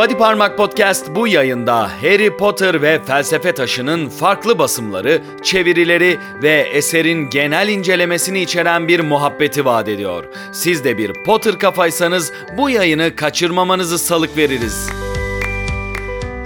Body Parmak Podcast bu yayında Harry Potter ve Felsefe Taşı'nın farklı basımları, çevirileri ve eserin genel incelemesini içeren bir muhabbeti vaat ediyor. Siz de bir Potter kafaysanız bu yayını kaçırmamanızı salık veririz.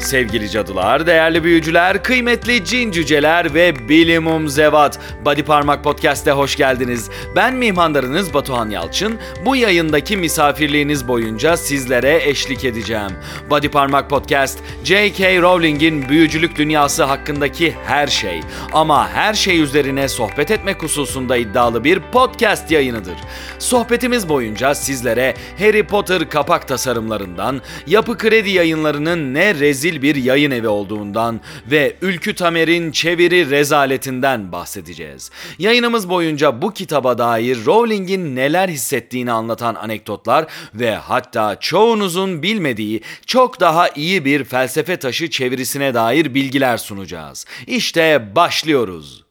Sevgili cadılar, değerli büyücüler, kıymetli cin cüceler ve bilimum zevat. Body Parmak Podcast'e hoş geldiniz. Ben mihmandarınız Batuhan Yalçın. Bu yayındaki misafirliğiniz boyunca sizlere eşlik edeceğim. Body Parmak Podcast, J.K. Rowling'in büyücülük dünyası hakkındaki her şey ama her şey üzerine sohbet etmek hususunda iddialı bir podcast yayınıdır. Sohbetimiz boyunca sizlere Harry Potter kapak tasarımlarından, Yapı Kredi yayınlarının ne rezil bir yayın evi olduğundan ve Ülkü Tamer'in çeviri rezaletinden bahsedeceğiz. Yayınımız boyunca bu kitaba dair Rowling'in neler hissettiğini anlatan anekdotlar ve hatta çoğunuzun bilmediği çok daha iyi bir felsefe taşı çevirisine dair bilgiler sunacağız. İşte başlıyoruz.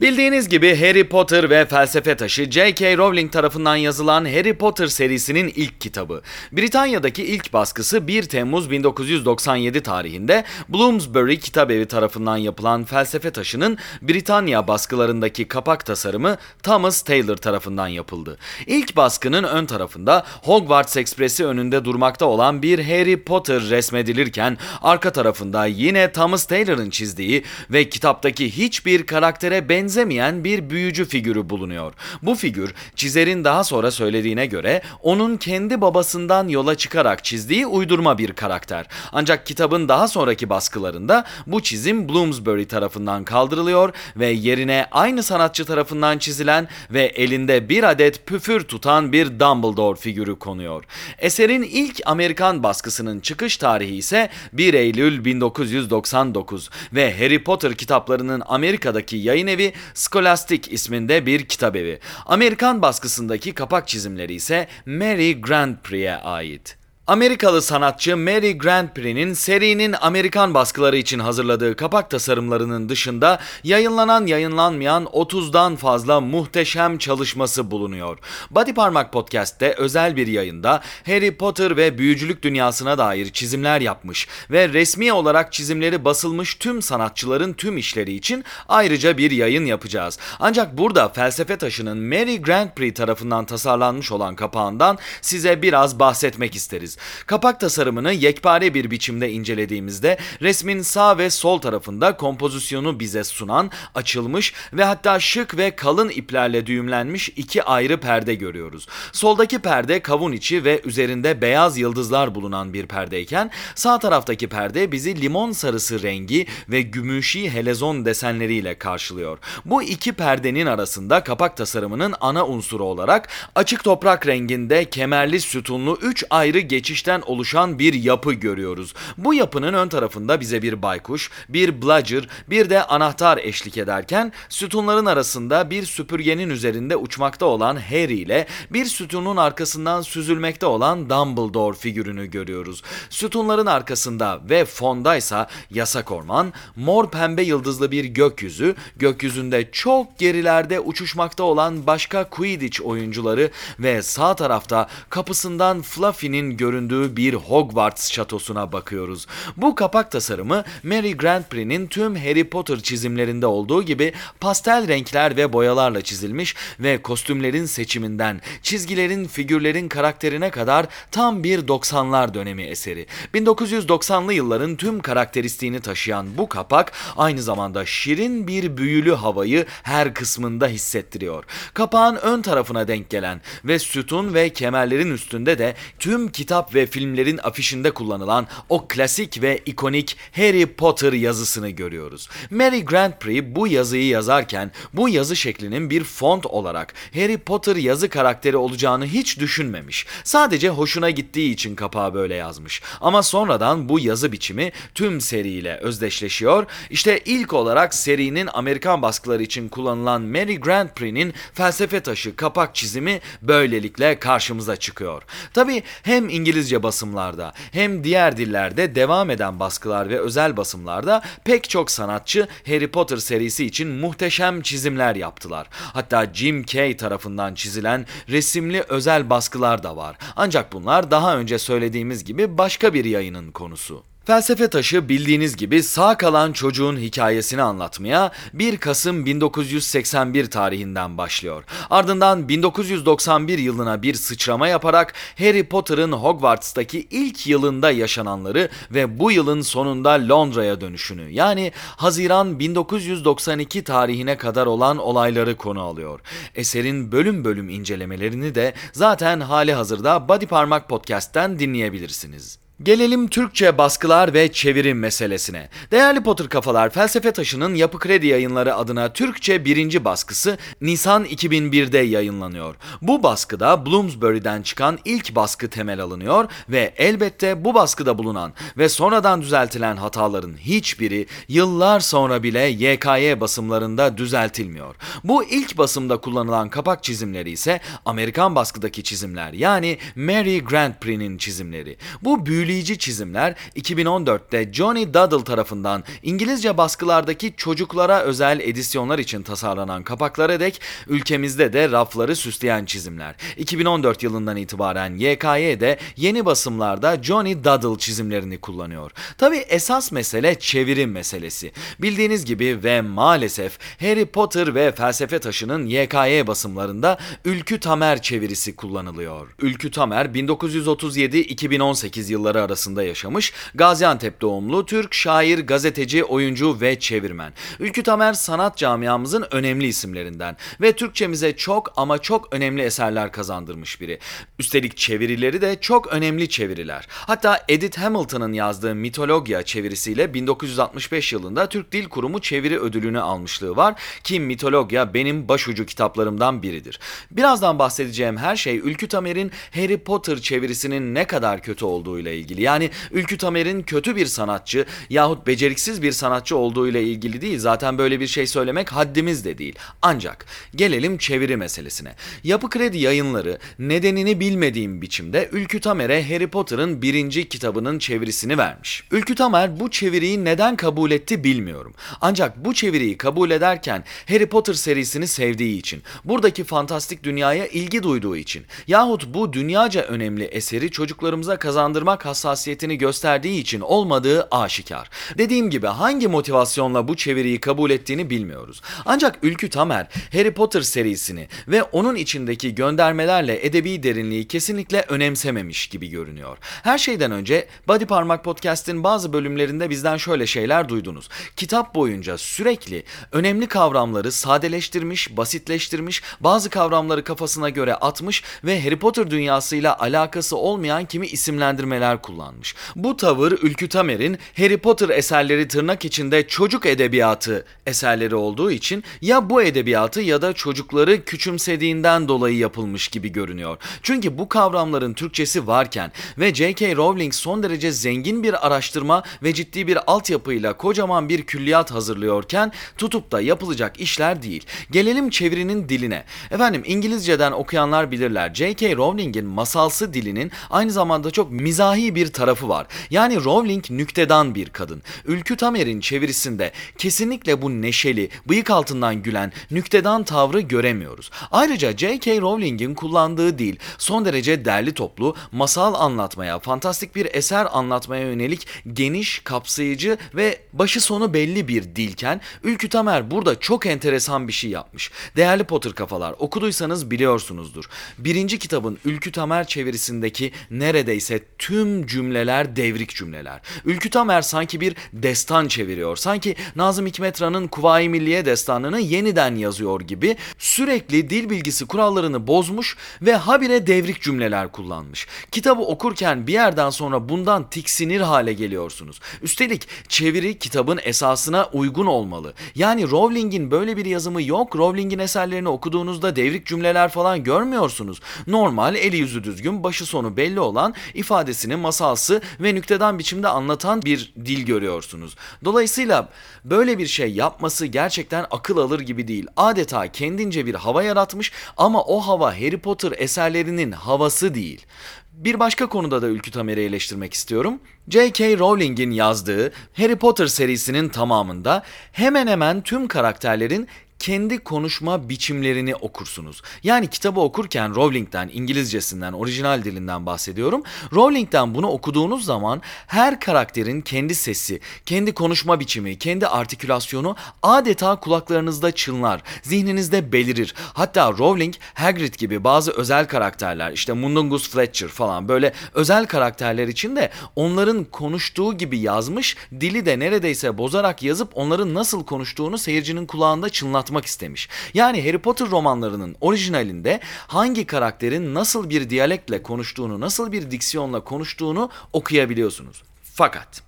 Bildiğiniz gibi Harry Potter ve Felsefe Taşı J.K. Rowling tarafından yazılan Harry Potter serisinin ilk kitabı. Britanya'daki ilk baskısı 1 Temmuz 1997 tarihinde Bloomsbury Kitabevi tarafından yapılan Felsefe Taşı'nın Britanya baskılarındaki kapak tasarımı Thomas Taylor tarafından yapıldı. İlk baskının ön tarafında Hogwarts Ekspresi önünde durmakta olan bir Harry Potter resmedilirken arka tarafında yine Thomas Taylor'ın çizdiği ve kitaptaki hiçbir karaktere benzemeyen benzemeyen bir büyücü figürü bulunuyor. Bu figür çizerin daha sonra söylediğine göre onun kendi babasından yola çıkarak çizdiği uydurma bir karakter. Ancak kitabın daha sonraki baskılarında bu çizim Bloomsbury tarafından kaldırılıyor ve yerine aynı sanatçı tarafından çizilen ve elinde bir adet püfür tutan bir Dumbledore figürü konuyor. Eserin ilk Amerikan baskısının çıkış tarihi ise 1 Eylül 1999 ve Harry Potter kitaplarının Amerika'daki yayın evi Scholastic isminde bir kitabevi. Amerikan baskısındaki kapak çizimleri ise Mary Grand Prix'e ait. Amerikalı sanatçı Mary Grand Prix'nin serinin Amerikan baskıları için hazırladığı kapak tasarımlarının dışında yayınlanan yayınlanmayan 30'dan fazla muhteşem çalışması bulunuyor. Body Parmak Podcast'te özel bir yayında Harry Potter ve büyücülük dünyasına dair çizimler yapmış ve resmi olarak çizimleri basılmış tüm sanatçıların tüm işleri için ayrıca bir yayın yapacağız. Ancak burada felsefe taşının Mary Grand Prix tarafından tasarlanmış olan kapağından size biraz bahsetmek isteriz. Kapak tasarımını yekpare bir biçimde incelediğimizde resmin sağ ve sol tarafında kompozisyonu bize sunan, açılmış ve hatta şık ve kalın iplerle düğümlenmiş iki ayrı perde görüyoruz. Soldaki perde kavun içi ve üzerinde beyaz yıldızlar bulunan bir perdeyken sağ taraftaki perde bizi limon sarısı rengi ve gümüşi helezon desenleriyle karşılıyor. Bu iki perdenin arasında kapak tasarımının ana unsuru olarak açık toprak renginde kemerli sütunlu üç ayrı geçiş geçişten oluşan bir yapı görüyoruz. Bu yapının ön tarafında bize bir baykuş, bir bludger, bir de anahtar eşlik ederken sütunların arasında bir süpürgenin üzerinde uçmakta olan Harry ile bir sütunun arkasından süzülmekte olan Dumbledore figürünü görüyoruz. Sütunların arkasında ve fondaysa yasak orman, mor pembe yıldızlı bir gökyüzü, gökyüzünde çok gerilerde uçuşmakta olan başka Quidditch oyuncuları ve sağ tarafta kapısından Fluffy'nin görüntüsü göründüğü bir Hogwarts şatosuna bakıyoruz. Bu kapak tasarımı Mary Grand Prix'nin tüm Harry Potter çizimlerinde olduğu gibi pastel renkler ve boyalarla çizilmiş ve kostümlerin seçiminden çizgilerin figürlerin karakterine kadar tam bir 90'lar dönemi eseri. 1990'lı yılların tüm karakteristiğini taşıyan bu kapak aynı zamanda şirin bir büyülü havayı her kısmında hissettiriyor. Kapağın ön tarafına denk gelen ve sütun ve kemerlerin üstünde de tüm kitap kitap ve filmlerin afişinde kullanılan o klasik ve ikonik Harry Potter yazısını görüyoruz. Mary Grand Prix bu yazıyı yazarken bu yazı şeklinin bir font olarak Harry Potter yazı karakteri olacağını hiç düşünmemiş. Sadece hoşuna gittiği için kapağı böyle yazmış. Ama sonradan bu yazı biçimi tüm seriyle özdeşleşiyor. İşte ilk olarak serinin Amerikan baskıları için kullanılan Mary Grand Prix'nin felsefe taşı kapak çizimi böylelikle karşımıza çıkıyor. Tabi hem İngiliz İngilizce basımlarda hem diğer dillerde devam eden baskılar ve özel basımlarda pek çok sanatçı Harry Potter serisi için muhteşem çizimler yaptılar. Hatta Jim Kay tarafından çizilen resimli özel baskılar da var. Ancak bunlar daha önce söylediğimiz gibi başka bir yayının konusu. Felsefe taşı bildiğiniz gibi sağ kalan çocuğun hikayesini anlatmaya 1 Kasım 1981 tarihinden başlıyor. Ardından 1991 yılına bir sıçrama yaparak Harry Potter'ın Hogwarts'taki ilk yılında yaşananları ve bu yılın sonunda Londra'ya dönüşünü yani Haziran 1992 tarihine kadar olan olayları konu alıyor. Eserin bölüm bölüm incelemelerini de zaten hali hazırda Body Parmak Podcast'ten dinleyebilirsiniz. Gelelim Türkçe baskılar ve çevirim meselesine. Değerli Potter Kafalar Felsefe Taşı'nın Yapı Kredi Yayınları adına Türkçe birinci baskısı Nisan 2001'de yayınlanıyor. Bu baskıda Bloomsbury'den çıkan ilk baskı temel alınıyor ve elbette bu baskıda bulunan ve sonradan düzeltilen hataların hiçbiri yıllar sonra bile YKY basımlarında düzeltilmiyor. Bu ilk basımda kullanılan kapak çizimleri ise Amerikan baskıdaki çizimler yani Mary Grand Prix'nin çizimleri. Bu büyülü büyüleyici çizimler 2014'te Johnny Duddle tarafından İngilizce baskılardaki çocuklara özel edisyonlar için tasarlanan kapaklara dek ülkemizde de rafları süsleyen çizimler. 2014 yılından itibaren YKY'de yeni basımlarda Johnny Duddle çizimlerini kullanıyor. Tabi esas mesele çevirim meselesi. Bildiğiniz gibi ve maalesef Harry Potter ve Felsefe Taşı'nın YKY basımlarında Ülkü Tamer çevirisi kullanılıyor. Ülkü Tamer 1937-2018 yılları yılları arasında yaşamış, Gaziantep doğumlu Türk şair, gazeteci, oyuncu ve çevirmen. Ülkü Tamer sanat camiamızın önemli isimlerinden ve Türkçemize çok ama çok önemli eserler kazandırmış biri. Üstelik çevirileri de çok önemli çeviriler. Hatta Edith Hamilton'ın yazdığı Mitologya çevirisiyle 1965 yılında Türk Dil Kurumu çeviri ödülünü almışlığı var ki Mitologya benim başucu kitaplarımdan biridir. Birazdan bahsedeceğim her şey Ülkü Tamer'in Harry Potter çevirisinin ne kadar kötü olduğu ile ilgili. Yani Ülkü Tamer'in kötü bir sanatçı yahut beceriksiz bir sanatçı olduğu ile ilgili değil. Zaten böyle bir şey söylemek haddimiz de değil. Ancak gelelim çeviri meselesine. Yapı Kredi yayınları nedenini bilmediğim biçimde Ülkü Tamer'e Harry Potter'ın birinci kitabının çevirisini vermiş. Ülkü Tamer bu çeviriyi neden kabul etti bilmiyorum. Ancak bu çeviriyi kabul ederken Harry Potter serisini sevdiği için, buradaki fantastik dünyaya ilgi duyduğu için yahut bu dünyaca önemli eseri çocuklarımıza kazandırmak hassasiyetini gösterdiği için olmadığı aşikar. Dediğim gibi hangi motivasyonla bu çeviriyi kabul ettiğini bilmiyoruz. Ancak Ülkü Tamer Harry Potter serisini ve onun içindeki göndermelerle edebi derinliği kesinlikle önemsememiş gibi görünüyor. Her şeyden önce Body Parmak Podcast'in bazı bölümlerinde bizden şöyle şeyler duydunuz. Kitap boyunca sürekli önemli kavramları sadeleştirmiş, basitleştirmiş, bazı kavramları kafasına göre atmış ve Harry Potter dünyasıyla alakası olmayan kimi isimlendirmeler kullanmış. Bu tavır Ülkü Tamer'in Harry Potter eserleri tırnak içinde çocuk edebiyatı eserleri olduğu için ya bu edebiyatı ya da çocukları küçümsediğinden dolayı yapılmış gibi görünüyor. Çünkü bu kavramların Türkçesi varken ve J.K. Rowling son derece zengin bir araştırma ve ciddi bir altyapıyla kocaman bir külliyat hazırlıyorken tutup da yapılacak işler değil. Gelelim çevirinin diline. Efendim İngilizceden okuyanlar bilirler. J.K. Rowling'in masalsı dilinin aynı zamanda çok mizahi bir tarafı var. Yani Rowling nüktedan bir kadın. Ülkü Tamer'in çevirisinde kesinlikle bu neşeli, bıyık altından gülen, nüktedan tavrı göremiyoruz. Ayrıca J.K. Rowling'in kullandığı dil son derece derli toplu, masal anlatmaya, fantastik bir eser anlatmaya yönelik geniş, kapsayıcı ve başı sonu belli bir dilken Ülkü Tamer burada çok enteresan bir şey yapmış. Değerli Potter kafalar okuduysanız biliyorsunuzdur. Birinci kitabın Ülkü Tamer çevirisindeki neredeyse tüm cümleler devrik cümleler. Ülkü Tamer sanki bir destan çeviriyor. Sanki Nazım Hikmet Kuvayi Milliye destanını yeniden yazıyor gibi sürekli dil bilgisi kurallarını bozmuş ve habire devrik cümleler kullanmış. Kitabı okurken bir yerden sonra bundan tiksinir hale geliyorsunuz. Üstelik çeviri kitabın esasına uygun olmalı. Yani Rowling'in böyle bir yazımı yok. Rowling'in eserlerini okuduğunuzda devrik cümleler falan görmüyorsunuz. Normal eli yüzü düzgün başı sonu belli olan ifadesini masalsı ve nükteden biçimde anlatan bir dil görüyorsunuz. Dolayısıyla böyle bir şey yapması gerçekten akıl alır gibi değil. Adeta kendince bir hava yaratmış ama o hava Harry Potter eserlerinin havası değil. Bir başka konuda da Ülkü Tamer'i eleştirmek istiyorum. J.K. Rowling'in yazdığı Harry Potter serisinin tamamında hemen hemen tüm karakterlerin kendi konuşma biçimlerini okursunuz. Yani kitabı okurken Rowling'den, İngilizcesinden, orijinal dilinden bahsediyorum. Rowling'den bunu okuduğunuz zaman her karakterin kendi sesi, kendi konuşma biçimi, kendi artikülasyonu adeta kulaklarınızda çınlar, zihninizde belirir. Hatta Rowling, Hagrid gibi bazı özel karakterler, işte Mundungus Fletcher falan böyle özel karakterler için de onların konuştuğu gibi yazmış, dili de neredeyse bozarak yazıp onların nasıl konuştuğunu seyircinin kulağında çınlatmış yansıtmak istemiş. Yani Harry Potter romanlarının orijinalinde hangi karakterin nasıl bir diyalektle konuştuğunu, nasıl bir diksiyonla konuştuğunu okuyabiliyorsunuz. Fakat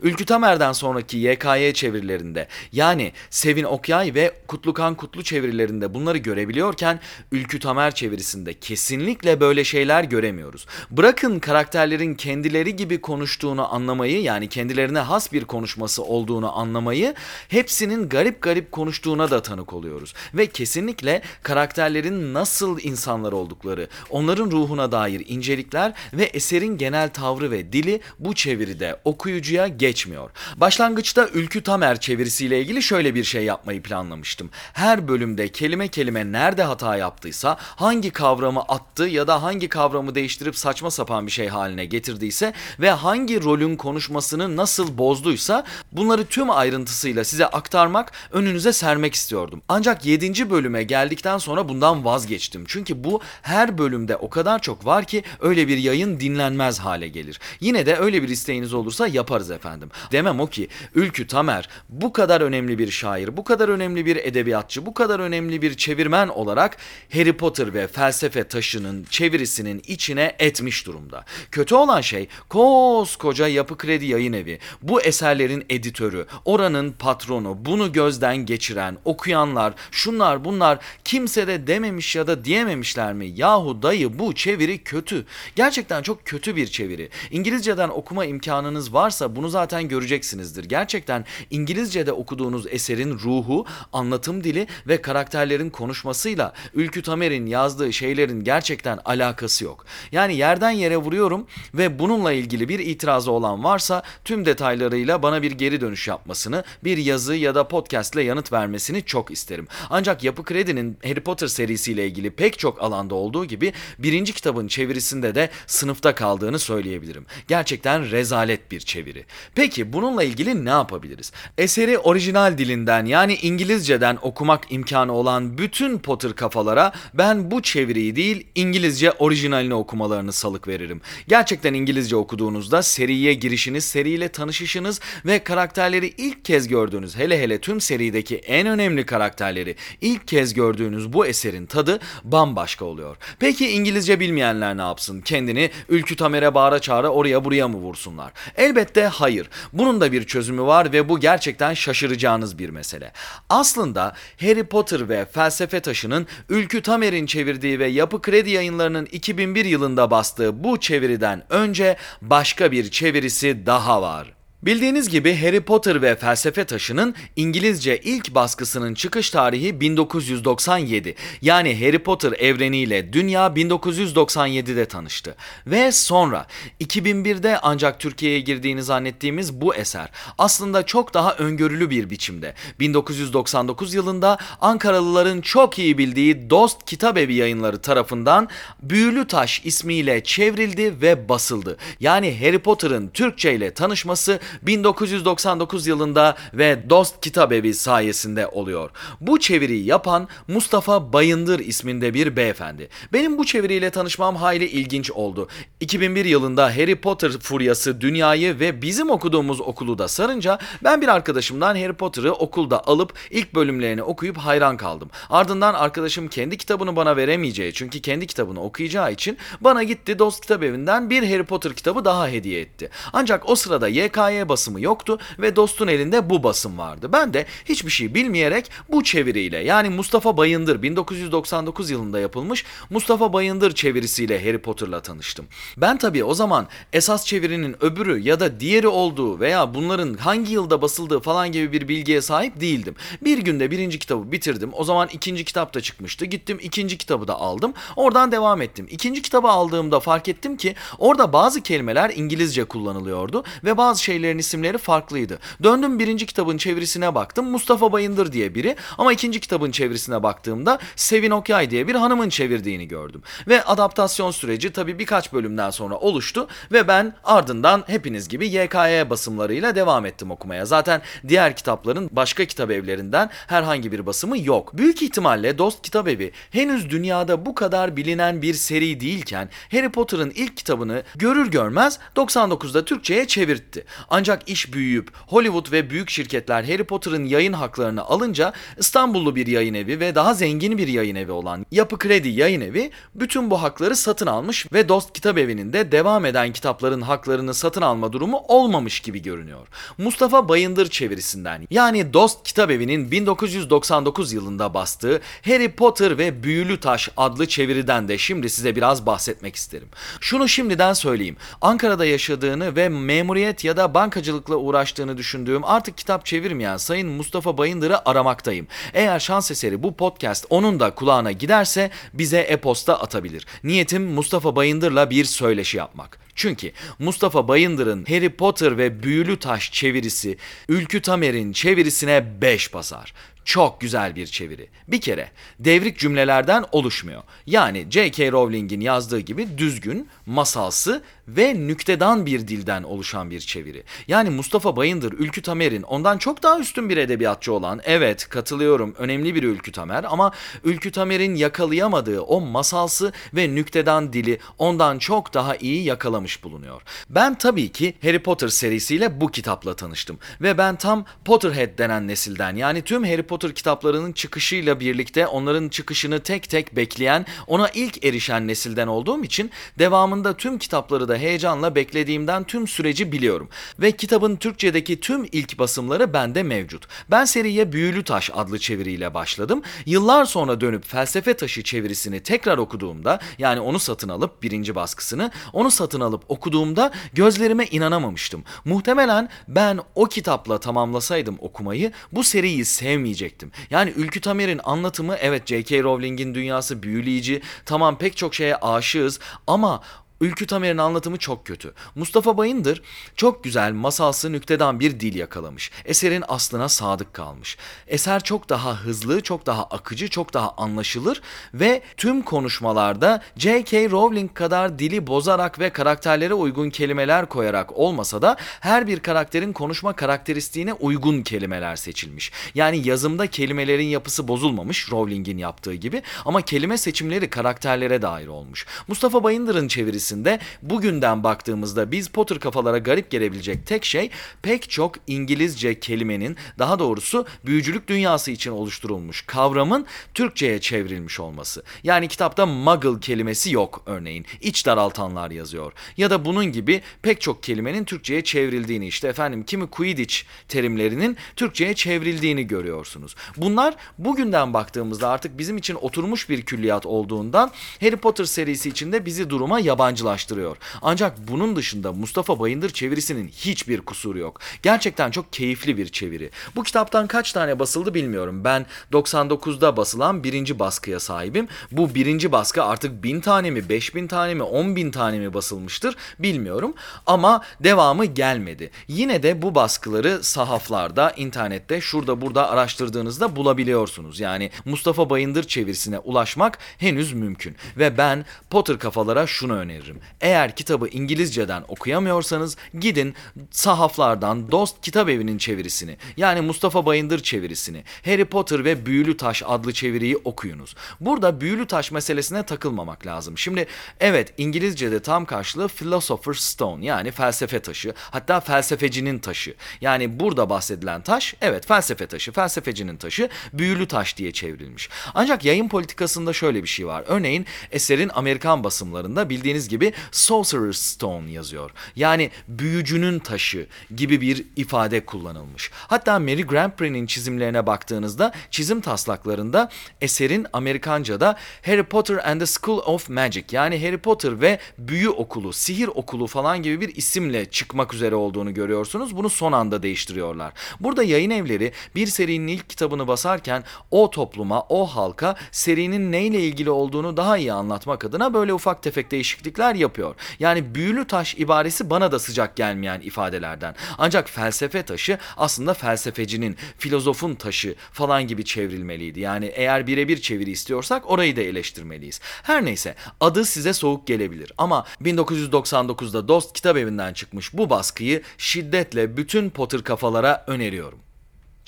Ülkü Tamer'den sonraki YKY çevirilerinde yani Sevin Okyay ve Kutlukan Kutlu çevirilerinde bunları görebiliyorken Ülkü Tamer çevirisinde kesinlikle böyle şeyler göremiyoruz. Bırakın karakterlerin kendileri gibi konuştuğunu anlamayı yani kendilerine has bir konuşması olduğunu anlamayı hepsinin garip garip konuştuğuna da tanık oluyoruz. Ve kesinlikle karakterlerin nasıl insanlar oldukları, onların ruhuna dair incelikler ve eserin genel tavrı ve dili bu çeviride okuyucuya geçmiyor. Başlangıçta Ülkü Tamer çevirisiyle ilgili şöyle bir şey yapmayı planlamıştım. Her bölümde kelime kelime nerede hata yaptıysa, hangi kavramı attı ya da hangi kavramı değiştirip saçma sapan bir şey haline getirdiyse ve hangi rolün konuşmasını nasıl bozduysa bunları tüm ayrıntısıyla size aktarmak, önünüze sermek istiyordum. Ancak 7. bölüme geldikten sonra bundan vazgeçtim. Çünkü bu her bölümde o kadar çok var ki öyle bir yayın dinlenmez hale gelir. Yine de öyle bir isteğiniz olursa yaparız efendim. Demem o ki Ülkü Tamer bu kadar önemli bir şair, bu kadar önemli bir edebiyatçı, bu kadar önemli bir çevirmen olarak Harry Potter ve felsefe taşının çevirisinin içine etmiş durumda. Kötü olan şey koskoca Yapı Kredi Yayın Evi, bu eserlerin editörü, oranın patronu, bunu gözden geçiren, okuyanlar, şunlar bunlar kimse de dememiş ya da diyememişler mi? Yahu dayı bu çeviri kötü. Gerçekten çok kötü bir çeviri. İngilizceden okuma imkanınız varsa bunu zaten göreceksinizdir. Gerçekten İngilizce'de okuduğunuz eserin ruhu, anlatım dili ve karakterlerin konuşmasıyla Ülkü Tamer'in yazdığı şeylerin gerçekten alakası yok. Yani yerden yere vuruyorum ve bununla ilgili bir itirazı olan varsa tüm detaylarıyla bana bir geri dönüş yapmasını, bir yazı ya da podcast ile yanıt vermesini çok isterim. Ancak Yapı Kredi'nin Harry Potter serisiyle ilgili pek çok alanda olduğu gibi birinci kitabın çevirisinde de sınıfta kaldığını söyleyebilirim. Gerçekten rezalet bir çeviri. Peki bununla ilgili ne yapabiliriz? Eseri orijinal dilinden yani İngilizceden okumak imkanı olan bütün Potter kafalara ben bu çeviriyi değil İngilizce orijinalini okumalarını salık veririm. Gerçekten İngilizce okuduğunuzda seriye girişiniz, seriyle tanışışınız ve karakterleri ilk kez gördüğünüz hele hele tüm serideki en önemli karakterleri ilk kez gördüğünüz bu eserin tadı bambaşka oluyor. Peki İngilizce bilmeyenler ne yapsın? Kendini Ülkü Tamer'e bağıra çağıra oraya buraya mı vursunlar? Elbette hayır. Bunun da bir çözümü var ve bu gerçekten şaşıracağınız bir mesele. Aslında Harry Potter ve Felsefe Taşı'nın Ülkü Tamer'in çevirdiği ve Yapı Kredi yayınlarının 2001 yılında bastığı bu çeviriden önce başka bir çevirisi daha var. Bildiğiniz gibi Harry Potter ve Felsefe Taşı'nın İngilizce ilk baskısının çıkış tarihi 1997. Yani Harry Potter evreniyle dünya 1997'de tanıştı. Ve sonra 2001'de ancak Türkiye'ye girdiğini zannettiğimiz bu eser aslında çok daha öngörülü bir biçimde 1999 yılında Ankaralıların çok iyi bildiği Dost Kitabevi yayınları tarafından Büyülü Taş ismiyle çevrildi ve basıldı. Yani Harry Potter'ın Türkçe ile tanışması 1999 yılında ve Dost Kitabevi sayesinde oluyor. Bu çeviriyi yapan Mustafa Bayındır isminde bir beyefendi. Benim bu çeviriyle tanışmam hayli ilginç oldu. 2001 yılında Harry Potter furyası dünyayı ve bizim okuduğumuz okulu da sarınca ben bir arkadaşımdan Harry Potter'ı okulda alıp ilk bölümlerini okuyup hayran kaldım. Ardından arkadaşım kendi kitabını bana veremeyeceği çünkü kendi kitabını okuyacağı için bana gitti Dost Kitabevi'nden bir Harry Potter kitabı daha hediye etti. Ancak o sırada YKY Basımı yoktu ve dostun elinde bu basım vardı. Ben de hiçbir şey bilmeyerek bu çeviriyle yani Mustafa Bayındır 1999 yılında yapılmış Mustafa Bayındır çevirisiyle Harry Potter'la tanıştım. Ben tabii o zaman esas çevirinin öbürü ya da diğeri olduğu veya bunların hangi yılda basıldığı falan gibi bir bilgiye sahip değildim. Bir günde birinci kitabı bitirdim. O zaman ikinci kitap da çıkmıştı. Gittim ikinci kitabı da aldım. Oradan devam ettim. İkinci kitabı aldığımda fark ettim ki orada bazı kelimeler İngilizce kullanılıyordu ve bazı şeylerin isimleri farklıydı. Döndüm birinci kitabın çevirisine baktım. Mustafa Bayındır diye biri ama ikinci kitabın çevirisine baktığımda Sevin Okyay diye bir hanımın çevirdiğini gördüm. Ve adaptasyon süreci tabii birkaç bölümden sonra oluştu ve ben ardından hepiniz gibi YKY basımlarıyla devam ettim okumaya. Zaten diğer kitapların başka kitap evlerinden herhangi bir basımı yok. Büyük ihtimalle Dost Kitap Evi henüz dünyada bu kadar bilinen bir seri değilken Harry Potter'ın ilk kitabını görür görmez 99'da Türkçe'ye çevirtti. Ancak iş büyüyüp Hollywood ve büyük şirketler Harry Potter'ın yayın haklarını alınca İstanbullu bir yayın evi ve daha zengin bir yayın evi olan Yapı Kredi Yayın Evi bütün bu hakları satın almış ve Dost Kitap Evi'nin de devam eden kitapların haklarını satın alma durumu olmamış gibi görünüyor. Mustafa Bayındır çevirisinden yani Dost Kitap Evi'nin 1999 yılında bastığı Harry Potter ve Büyülü Taş adlı çeviriden de şimdi size biraz bahsetmek isterim. Şunu şimdiden söyleyeyim. Ankara'da yaşadığını ve memuriyet ya da bankacılıkla uğraştığını düşündüğüm artık kitap çevirmeyen Sayın Mustafa Bayındır'ı aramaktayım. Eğer şans eseri bu podcast onun da kulağına giderse bize e-posta atabilir. Niyetim Mustafa Bayındır'la bir söyleşi yapmak. Çünkü Mustafa Bayındır'ın Harry Potter ve Büyülü Taş çevirisi Ülkü Tamer'in çevirisine 5 basar. Çok güzel bir çeviri. Bir kere devrik cümlelerden oluşmuyor. Yani J.K. Rowling'in yazdığı gibi düzgün, masalsı ve nüktedan bir dilden oluşan bir çeviri. Yani Mustafa Bayındır, Ülkü Tamer'in ondan çok daha üstün bir edebiyatçı olan, evet katılıyorum önemli bir Ülkü Tamer ama Ülkü Tamer'in yakalayamadığı o masalsı ve nüktedan dili ondan çok daha iyi yakalamış bulunuyor. Ben tabii ki Harry Potter serisiyle bu kitapla tanıştım ve ben tam Potterhead denen nesilden yani tüm Harry Potter kitaplarının çıkışıyla birlikte onların çıkışını tek tek bekleyen, ona ilk erişen nesilden olduğum için devamında tüm kitapları da heyecanla beklediğimden tüm süreci biliyorum. Ve kitabın Türkçedeki tüm ilk basımları bende mevcut. Ben seriye Büyülü Taş adlı çeviriyle başladım. Yıllar sonra dönüp Felsefe Taşı çevirisini tekrar okuduğumda yani onu satın alıp birinci baskısını onu satın alıp okuduğumda gözlerime inanamamıştım. Muhtemelen ben o kitapla tamamlasaydım okumayı bu seriyi sevmeyecektim. Yani Ülkü Tamer'in anlatımı evet J.K. Rowling'in dünyası büyüleyici tamam pek çok şeye aşığız ama Ülkü Tamer'in anlatımı çok kötü. Mustafa Bayındır çok güzel, masalsı, nüktedan bir dil yakalamış. Eserin aslına sadık kalmış. Eser çok daha hızlı, çok daha akıcı, çok daha anlaşılır ve tüm konuşmalarda J.K. Rowling kadar dili bozarak ve karakterlere uygun kelimeler koyarak olmasa da her bir karakterin konuşma karakteristiğine uygun kelimeler seçilmiş. Yani yazımda kelimelerin yapısı bozulmamış Rowling'in yaptığı gibi ama kelime seçimleri karakterlere dair olmuş. Mustafa Bayındır'ın çevirisi içerisinde bugünden baktığımızda biz Potter kafalara garip gelebilecek tek şey pek çok İngilizce kelimenin daha doğrusu büyücülük dünyası için oluşturulmuş kavramın Türkçe'ye çevrilmiş olması. Yani kitapta muggle kelimesi yok örneğin. İç daraltanlar yazıyor. Ya da bunun gibi pek çok kelimenin Türkçe'ye çevrildiğini işte efendim kimi Quidditch terimlerinin Türkçe'ye çevrildiğini görüyorsunuz. Bunlar bugünden baktığımızda artık bizim için oturmuş bir külliyat olduğundan Harry Potter serisi içinde bizi duruma yabancı yabancılaştırıyor. Ancak bunun dışında Mustafa Bayındır çevirisinin hiçbir kusuru yok. Gerçekten çok keyifli bir çeviri. Bu kitaptan kaç tane basıldı bilmiyorum. Ben 99'da basılan birinci baskıya sahibim. Bu birinci baskı artık bin tane mi, beş bin tane mi, on bin tane mi basılmıştır bilmiyorum. Ama devamı gelmedi. Yine de bu baskıları sahaflarda, internette, şurada burada araştırdığınızda bulabiliyorsunuz. Yani Mustafa Bayındır çevirisine ulaşmak henüz mümkün. Ve ben Potter kafalara şunu öneririm öneririm. Eğer kitabı İngilizceden okuyamıyorsanız gidin sahaflardan Dost Kitap Evi'nin çevirisini yani Mustafa Bayındır çevirisini Harry Potter ve Büyülü Taş adlı çeviriyi okuyunuz. Burada Büyülü Taş meselesine takılmamak lazım. Şimdi evet İngilizce'de tam karşılığı Philosopher's Stone yani felsefe taşı hatta felsefecinin taşı. Yani burada bahsedilen taş evet felsefe taşı felsefecinin taşı büyülü taş diye çevrilmiş. Ancak yayın politikasında şöyle bir şey var. Örneğin eserin Amerikan basımlarında bildiğiniz gibi gibi Sorcerer's Stone yazıyor. Yani büyücünün taşı gibi bir ifade kullanılmış. Hatta Mary Granpre'nin çizimlerine baktığınızda çizim taslaklarında eserin Amerikanca'da Harry Potter and the School of Magic yani Harry Potter ve Büyü Okulu, Sihir Okulu falan gibi bir isimle çıkmak üzere olduğunu görüyorsunuz. Bunu son anda değiştiriyorlar. Burada yayın evleri bir serinin ilk kitabını basarken o topluma, o halka serinin neyle ilgili olduğunu daha iyi anlatmak adına böyle ufak tefek değişiklikler yapıyor. Yani büyülü taş ibaresi bana da sıcak gelmeyen ifadelerden. Ancak felsefe taşı aslında felsefecinin, filozofun taşı falan gibi çevrilmeliydi. Yani eğer birebir çeviri istiyorsak orayı da eleştirmeliyiz. Her neyse adı size soğuk gelebilir ama 1999'da Dost Kitap Evi'nden çıkmış bu baskıyı şiddetle bütün Potter kafalara öneriyorum.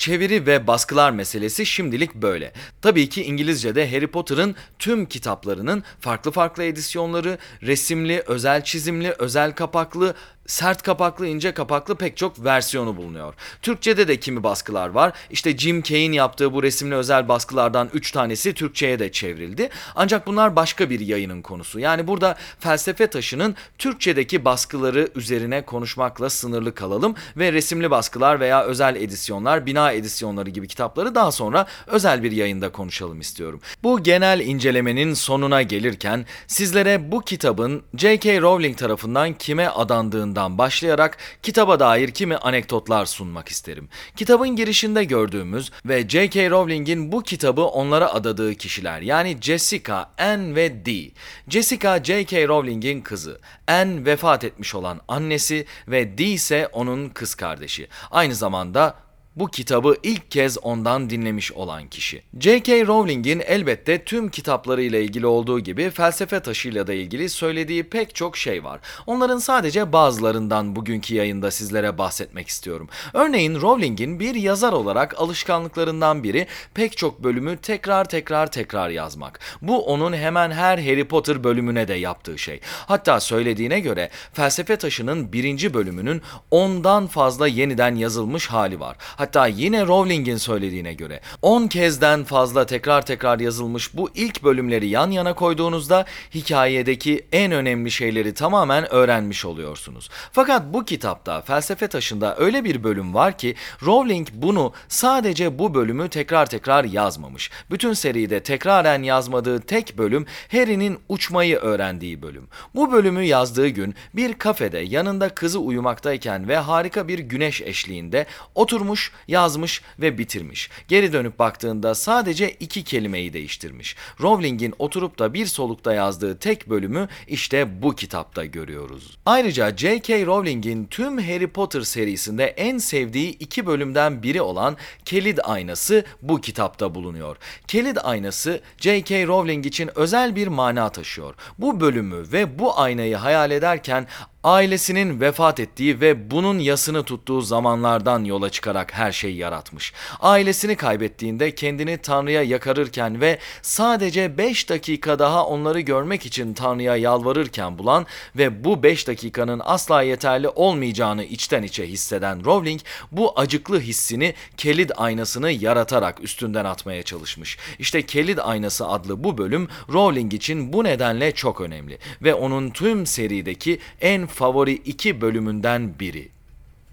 Çeviri ve baskılar meselesi şimdilik böyle. Tabii ki İngilizce'de Harry Potter'ın tüm kitaplarının farklı farklı edisyonları, resimli, özel çizimli, özel kapaklı, sert kapaklı, ince kapaklı pek çok versiyonu bulunuyor. Türkçe'de de kimi baskılar var. İşte Jim Kay'in yaptığı bu resimli özel baskılardan 3 tanesi Türkçe'ye de çevrildi. Ancak bunlar başka bir yayının konusu. Yani burada felsefe taşının Türkçedeki baskıları üzerine konuşmakla sınırlı kalalım ve resimli baskılar veya özel edisyonlar, bina edisyonları gibi kitapları daha sonra özel bir yayında konuşalım istiyorum. Bu genel incelemenin sonuna gelirken sizlere bu kitabın J.K. Rowling tarafından kime adandığından başlayarak kitaba dair kimi anekdotlar sunmak isterim. Kitabın girişinde gördüğümüz ve J.K. Rowling'in bu kitabı onlara adadığı kişiler yani Jessica, Anne ve Dee. Jessica J.K. Rowling'in kızı, Anne vefat etmiş olan annesi ve Dee ise onun kız kardeşi. Aynı zamanda bu kitabı ilk kez ondan dinlemiş olan kişi. J.K. Rowling'in elbette tüm kitaplarıyla ilgili olduğu gibi felsefe taşıyla da ilgili söylediği pek çok şey var. Onların sadece bazılarından bugünkü yayında sizlere bahsetmek istiyorum. Örneğin Rowling'in bir yazar olarak alışkanlıklarından biri pek çok bölümü tekrar tekrar tekrar yazmak. Bu onun hemen her Harry Potter bölümüne de yaptığı şey. Hatta söylediğine göre felsefe taşının birinci bölümünün ondan fazla yeniden yazılmış hali var. Hatta yine Rowling'in söylediğine göre 10 kezden fazla tekrar tekrar yazılmış bu ilk bölümleri yan yana koyduğunuzda hikayedeki en önemli şeyleri tamamen öğrenmiş oluyorsunuz. Fakat bu kitapta felsefe taşında öyle bir bölüm var ki Rowling bunu sadece bu bölümü tekrar tekrar yazmamış. Bütün seride tekraren yazmadığı tek bölüm Harry'nin uçmayı öğrendiği bölüm. Bu bölümü yazdığı gün bir kafede yanında kızı uyumaktayken ve harika bir güneş eşliğinde oturmuş yazmış ve bitirmiş. Geri dönüp baktığında sadece iki kelimeyi değiştirmiş. Rowling'in oturup da bir solukta yazdığı tek bölümü işte bu kitapta görüyoruz. Ayrıca J.K. Rowling'in tüm Harry Potter serisinde en sevdiği iki bölümden biri olan Kelid Aynası bu kitapta bulunuyor. Kelid Aynası J.K. Rowling için özel bir mana taşıyor. Bu bölümü ve bu aynayı hayal ederken ailesinin vefat ettiği ve bunun yasını tuttuğu zamanlardan yola çıkarak her şeyi yaratmış. Ailesini kaybettiğinde kendini Tanrı'ya yakarırken ve sadece 5 dakika daha onları görmek için Tanrı'ya yalvarırken bulan ve bu 5 dakikanın asla yeterli olmayacağını içten içe hisseden Rowling bu acıklı hissini kelid aynasını yaratarak üstünden atmaya çalışmış. İşte kelid aynası adlı bu bölüm Rowling için bu nedenle çok önemli ve onun tüm serideki en favori iki bölümünden biri.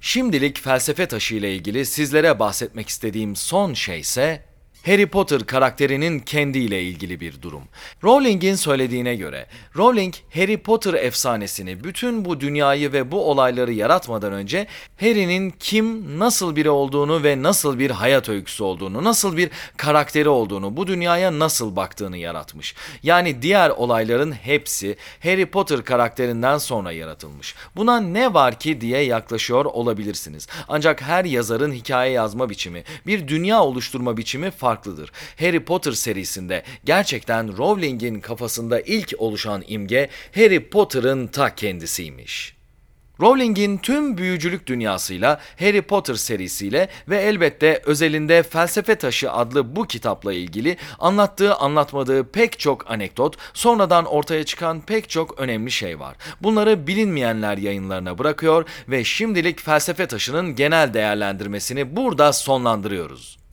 Şimdilik felsefe taşı ile ilgili sizlere bahsetmek istediğim son şey ise Harry Potter karakterinin kendiyle ilgili bir durum. Rowling'in söylediğine göre, Rowling Harry Potter efsanesini, bütün bu dünyayı ve bu olayları yaratmadan önce Harry'nin kim, nasıl biri olduğunu ve nasıl bir hayat öyküsü olduğunu, nasıl bir karakteri olduğunu, bu dünyaya nasıl baktığını yaratmış. Yani diğer olayların hepsi Harry Potter karakterinden sonra yaratılmış. Buna ne var ki diye yaklaşıyor olabilirsiniz. Ancak her yazarın hikaye yazma biçimi, bir dünya oluşturma biçimi farklı farklıdır. Harry Potter serisinde gerçekten Rowling'in kafasında ilk oluşan imge Harry Potter'ın ta kendisiymiş. Rowling'in tüm büyücülük dünyasıyla, Harry Potter serisiyle ve elbette özelinde Felsefe Taşı adlı bu kitapla ilgili anlattığı anlatmadığı pek çok anekdot, sonradan ortaya çıkan pek çok önemli şey var. Bunları bilinmeyenler yayınlarına bırakıyor ve şimdilik Felsefe Taşı'nın genel değerlendirmesini burada sonlandırıyoruz.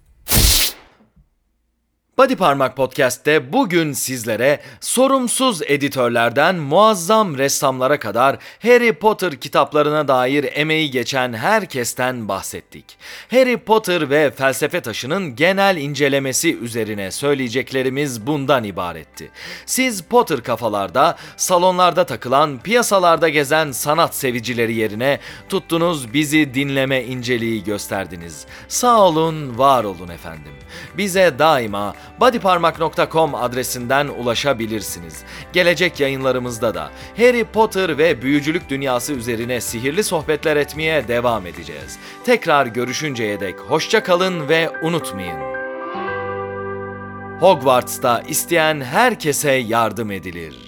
Body Parmak Podcast'te bugün sizlere sorumsuz editörlerden muazzam ressamlara kadar Harry Potter kitaplarına dair emeği geçen herkesten bahsettik. Harry Potter ve felsefe taşının genel incelemesi üzerine söyleyeceklerimiz bundan ibaretti. Siz Potter kafalarda, salonlarda takılan, piyasalarda gezen sanat sevicileri yerine tuttunuz bizi dinleme inceliği gösterdiniz. Sağ olun, var olun efendim. Bize daima bodyparmak.com adresinden ulaşabilirsiniz. Gelecek yayınlarımızda da Harry Potter ve büyücülük dünyası üzerine sihirli sohbetler etmeye devam edeceğiz. Tekrar görüşünceye dek hoşça kalın ve unutmayın. Hogwarts'ta isteyen herkese yardım edilir.